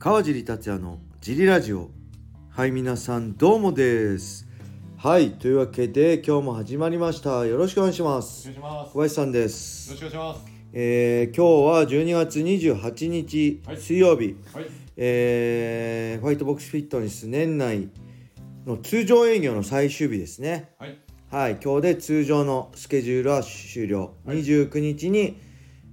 川尻達也のジリラジオ。はい皆さんどうもです。はいというわけで今日も始まりました。よろしくお願いします。小林さんでよすろしくお願いします。えー、今日は12月28日、はい。水曜日、はい。えー、ファイトボックスフィットネス年内の通常営業の最終日ですね。はい。はい今日で通常のスケジュールは終了、はい。29日に、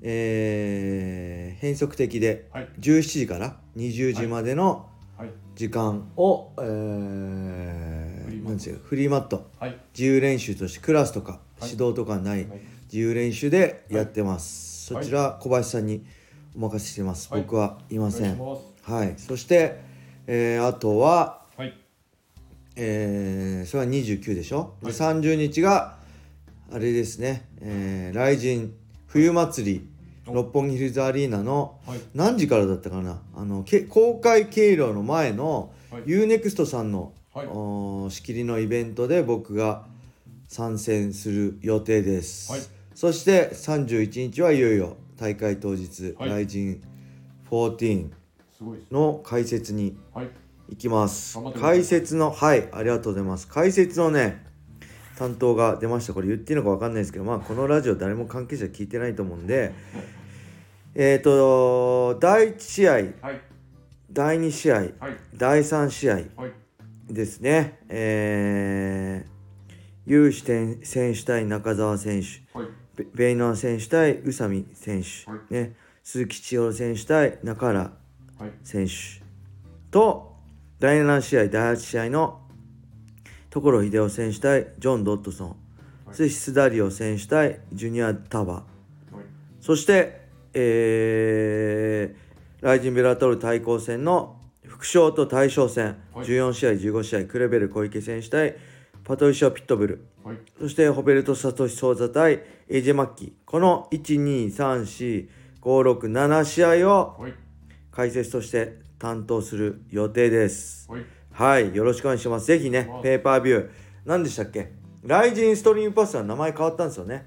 えー変則的ではい。17時から20時までのはい。時間を、えーフリーマット。なんですよフリーマット。はい。自由練習としてクラスとかはい。指導とかないはい。自由練習でやってます、はい。そちら小林さんにお任せしてます、はい。僕はいませんはい。そして、えーあとははい。えーそれは29でしょ、はい。で30日があれですね、えー、雷神冬祭りお六本木ヒルズアリーナのはい。何時からだったかな？あのけ公開経路の前のはい。UNEXT さんの、はい。仕切りのイベントで僕が参戦する予定です、はい。そして31日はいよいよ大会当日、はい。雷神14すごいです。の解説にはい。いきます。頑張ってください。解説のはいありがとうございます。解説のね担当が出ましたこれ言っていいのか分かんないですけどまあこのラジオ誰も関係者聞いてないと思うんでえっ、と第1試合はい。第2試合はい。第3試合はい。ですねえー、有志選手対中澤選手はい。ベベイナー選手対宇佐美選手、はいね、鈴木千代選手対中原はい。選手と第7試合第8試合の所秀夫選手対ジョン・ドットソン、はいそしてシスダリオ選手対ジュニア・タバはい。そして、えー、ライジンベラトル対抗戦の副賞と対象戦、はい14試合15試合クレベル小池選手対パトリシア・ピットブルはい。そしてホベルト・サトシ・ソーザ対エイジェ・マッキーこの1234567試合をはい。解説として担当する予定です。はい。はい、よろしくお願いします。ぜひねは、いペーパービュー。何でしたっけ？ライジンストリームパスは名前変わったんですよね。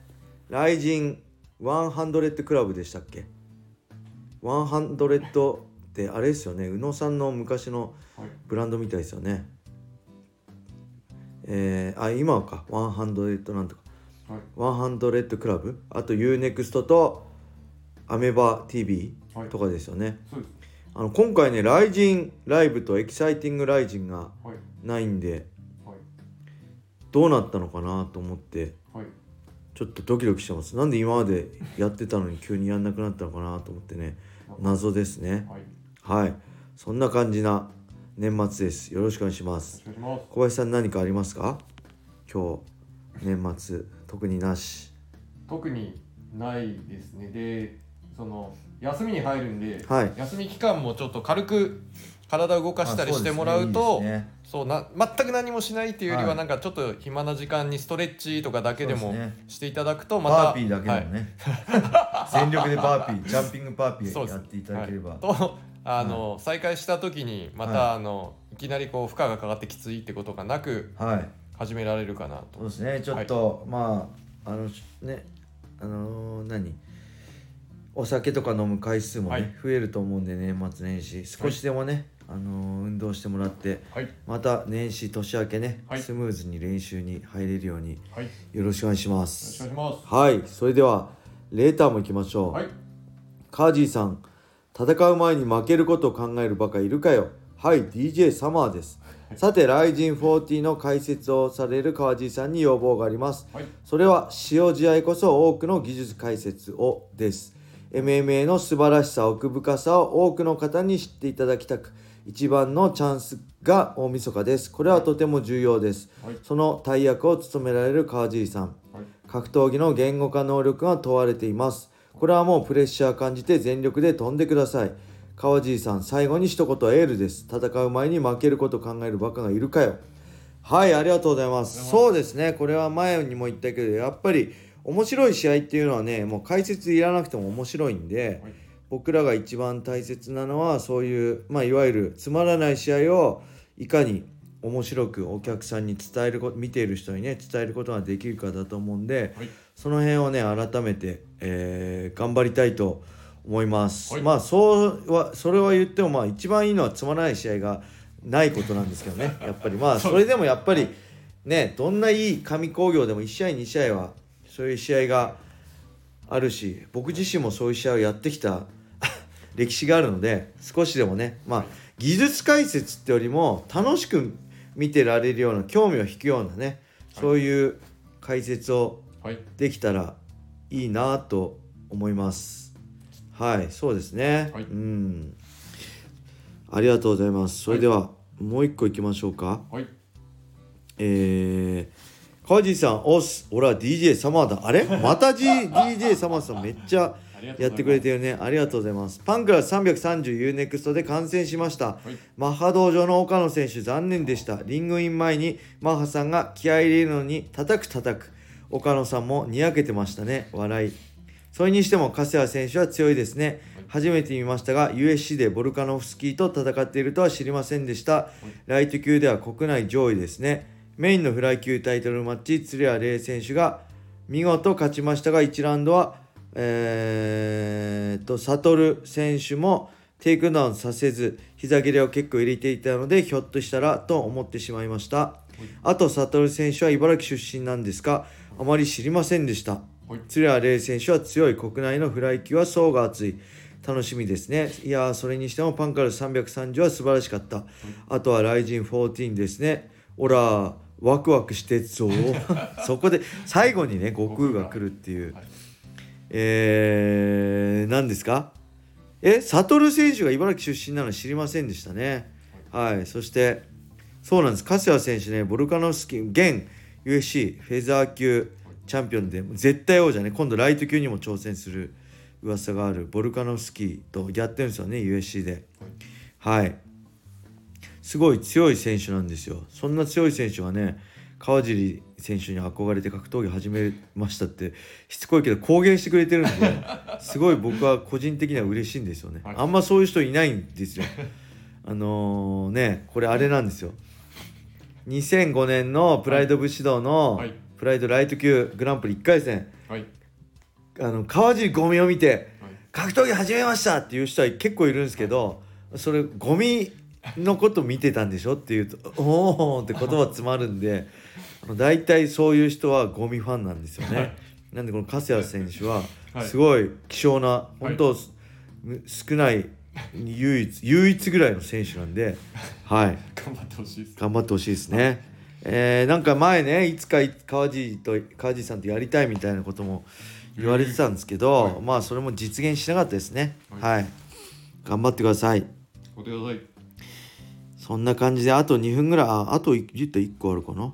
ライジン100クラブでしたっけ ?100 ってあれですよね。宇野さんの昔のはい。ブランドみたいですよね。えー、あ、今はか。100なんとか。はい。100クラブあと UNEXT とアメバ TV はいとかですよね。そうです。あの今回ね、ライジンライブとエキサイティングライジンがはい。ないんで、はい。どうなったのかなと思って、はい。ちょっとドキドキしてます。なんで今までやってたのに急にやんなくなったのかなと思ってね、謎ですね。はい。はい。そんな感じな年末です。よろしくお願いします。お願いします。小林さん何かありますか？今日、年末、特になし。特にないですね。で、その休みに入るんで、はい。休み期間もちょっと軽く体を動かしたりしてもらうと、そうな全く何もしないっていうよりははい。なんかちょっと暇な時間にストレッチとかだけでもしていただくとまたバーピーだけでもね、全力でバーピージャンピングバーピー やっていただければ、はい。とあの、再開した時にまた、はい。あのいきなりこう負荷がかかってきついってことがなくはい。始められるかなと。そうですね。ちょっと、まああのねあのー何？お酒とか飲む回数もね、はい。増えると思うんで年末年始。少しでもね、あのー運動してもらってはい。また年始年明けね、はい。スムーズに練習に入れるようにはい。よよろしくお願いしまろしすくお願いします。はい。それではレーターも行きましょう、はい。カージーさん戦う前に負けることを考えるバカいるかよ。はい DJ サマーです。さてライジン40の解説をされる川地さんに要望があります。はい。それは塩試合こそ多くの技術解説をです MMA の素晴らしさ奥深さを多くの方に知っていただきたく一番のチャンスが大晦日です。これはとても重要です。はい。その大役を務められる川尻さん。はい。格闘技の言語化能力が問われています。これはもうプレッシャー感じて全力で飛んでください。川尻さん最後に一言エールです。戦う前に負けること考えるバカがいるかよ。はいありがとうございます。そうですね。これは前にも言ったけどやっぱり面白い試合っていうのはねもう解説いらなくても面白いんで、はい。僕らが一番大切なのはそういう、まあ、いわゆるつまらない試合をいかに面白くお客さんに伝えること見ている人にね伝えることができるかだと思うんで、はい。その辺をね改めて、えー頑張りたいと思います、はい。まあそうはそれは言ってもまあ一番いいのはつまらない試合がないことなんですけどねやっぱり。まあ それでもやっぱりねどんないい紙工業でも1試合2試合はそういう試合があるし僕自身もそういう試合をやってきた 歴史があるので少しでもねまあ技術解説ってよりも楽しく見てられるような興味を引くようなねそういう解説をはい。できたらいいなと思います。はいそうですね、はい。うん。ありがとうございます。それでは、もう一個いきましょうか。はい。えー、川地さんおっす。俺は DJ サマーだ。あれ？また、G、DJ サマーさんめっちゃやってくれてるね。ありがとうございます。パンクラス 330UNEXT で観戦しました、はい。マッハ道場の岡野選手残念でした。リングイン前にマッハさんが気合い入れるのに叩く叩く。岡野さんもにやけてましたね。笑い。それにしても粕谷選手は強いですね。初めて見ましたが UFC でボルカノフスキーと戦っているとは知りませんでした。ライト級では国内上位ですねメインのフライ級タイトルマッチ鶴屋怜選手が見事勝ちましたが1ラウンドはえー、と悟選手もテイクダウンさせず膝蹴りを結構入れていたのでひょっとしたらと思ってしまいました。あと悟選手は茨城出身なんですがあまり知りませんでした。はい。鶴谷玲選手は強い国内のフライ級は層が厚い。楽しみですね。いやーそれにしてもパンカル330は素晴らしかった。あとはライジン14ですね。オラワクワクしてっぞ そこで最後にね悟空が来るっていう。はいえー、何ですか？え悟選手が茨城出身なの知りませんでしたね。はいそしてそうなんです。粕谷選手ねボルカノフスキー現 USC フェザー級チャンピオンで絶対王者ね今度ライト級にも挑戦する噂があるボルカノフスキーとやってるんですよね USC で。はいすごい強い選手なんですよ。そんな強い選手がね川尻選手に憧れて格闘技始めましたってしつこいけど公言してくれてるんですごい僕は個人的には嬉しいんですよね、はいあんまそういう人いないんですよ。あのねこれあれなんですよ。2005年のプライド武士道のはい。プライドライト級グランプリ1回戦。はい。あの川尻ゴミを見てはい。格闘技始めましたっていう人は結構いるんですけどそれゴミのこと見てたんでしょっていうと「おお」って言葉詰まるんで大体そういう人はゴミファンなんですよね。なんでこの粕谷選手ははい。すごい希少な、本当、む少ない唯一唯一ぐらいの選手なんで、はい、頑張ってほしいです。頑張ってほしいですね。えーなんか前ねいつか川地と川地さんとやりたいみたいなことも言われてたんですけど、はい。まあそれも実現しなかったですね。は、はい。頑張ってください。お手くださいそんな感じであと2分ぐらいああと言った1個あるかな。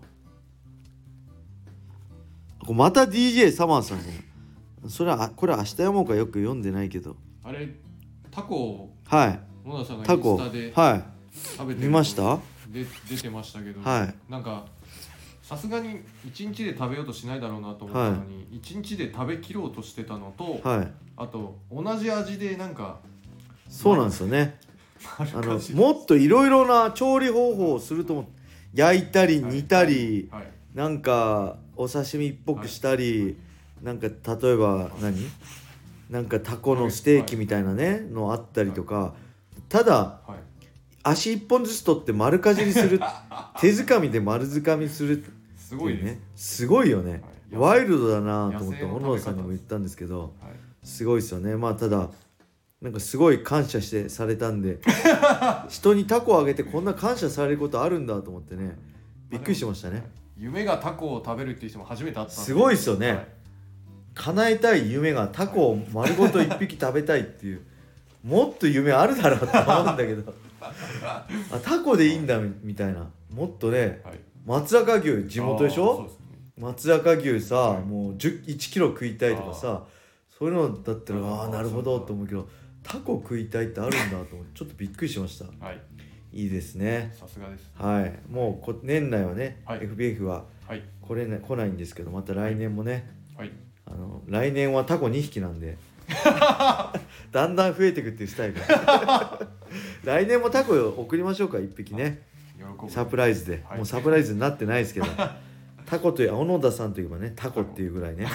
また DJ サマーさんね。それはあこれは明日読もうかよく読んでないけど。あれタコをはい。野田さんがイタコ。ンスタでは食べてい。見ました？で出てましたけど、はいなんかさすがに1日で食べようとしないだろうなと思ったのに、一1日で食べきろうとしてたのと、はい。あと同じ味でなんかそうなんですよね。あのもっといろいろな調理方法をすると思う。焼いたり煮たり、はい。なんかお刺身っぽくしたり、なんか例えば何？なんかタコのステーキみたいなねのあったりとか。ただはい。足一本ずつ取って丸かじりする 手づかみで丸づかみするってすごいねす。ごいよね、はい。ワイルドだなと思って小野田さんにも言ったんですけど。はい。すごいですよね。まあただなんかすごい感謝してされたんで 人にタコをあげてこんな感謝されることあるんだと思ってねびっくりしましたね。夢がタコを食べるっていう人も初めて会ったすごいっすよね。はい叶えたい夢がタコを丸ごと一匹食べたいっていう。もっと夢あるだろうって思うんだけど。あタコでいいんだみみたいな。もっとねはい。松坂牛地元でしょ？ね。松坂牛さ、はい。もう1 1キロ食いたいとかさそういうのだったらあーあなるほどと思うけどタコ食いたいってあるんだと思ってちょっとびっくりしました。はい。いいですね。さすがです。はい。もうこ年内はね、はい。FBF ははい。来れない来ないんですけどまた来年もねはい。あの来年はタコ2匹なんで だんだん増えていくっていうスタイル。来年もタコを送りましょうか1匹ね。喜ぶ。サプライズで、はい。もうサプライズになってないですけど。タコという小野田さんといえばねタコっていうぐらいね。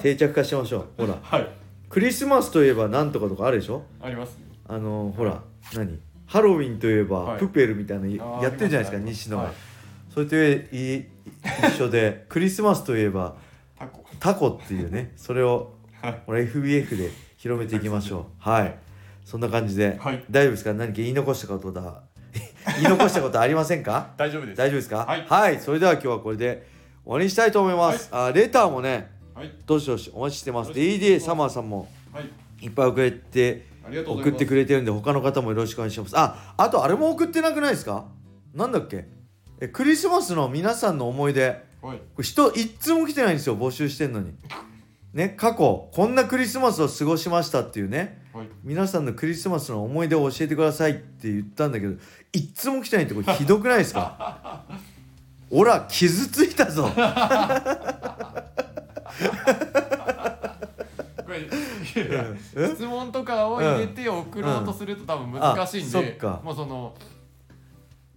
定着化しましょう。ほら。はいクリスマスといえばなんとかとかあるでしょ？ありますあのほら何？ハロウィンといえば、はい。プペルみたいなやってるじゃないですか西野が、はい。それと一緒で クリスマスといえばタコ。っていうねそれをはい。これ FBF で広めていきましょう。はい。そんな感じで、はい。大丈夫ですか？何か言い残したことだ？言い残したことありませんか？大丈夫です。大丈夫ですか？はい。それでは今日はこれで終わりにしたいと思います、あレターもねはい。どしどしお待ちしてます。DDA サマーさんもはい。いっぱい送って送ってくれてるんで他の方もよろしくお願いします。ああとあれも送ってなくないですか？なんだっけ？えクリスマスの皆さんの思い出。はい。人一通も来てないんですよ募集してんのに。ね過去こんなクリスマスを過ごしましたっていうね。はい。皆さんのクリスマスの思い出を教えてくださいって言ったんだけど一通も来てないってこれひどくないですか？おら傷ついたぞこれ質問とかを入れて送ろうとすると多分難しいんあそっでか。もうその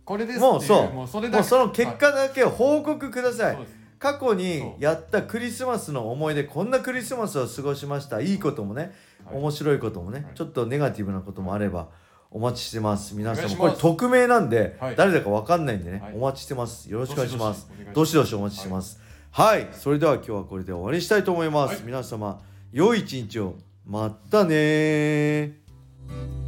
これですっていうもうそう。もうそれだけ。もうその結果だけを報告ください。過去にやったクリスマスの思い出こんなクリスマスを過ごしました。いいこともね、はい。面白いこともね、はい。ちょっとネガティブなこともあればお待ちしてます。皆さんもこれ匿名なんで、はい。誰だか分かんないんでね、はい。お待ちしてます。よろしくお願いします。どしどしお待ちしてます。はい、それでは今日はこれで終わりにしたいと思います、はい。皆様良い一日をまたねー。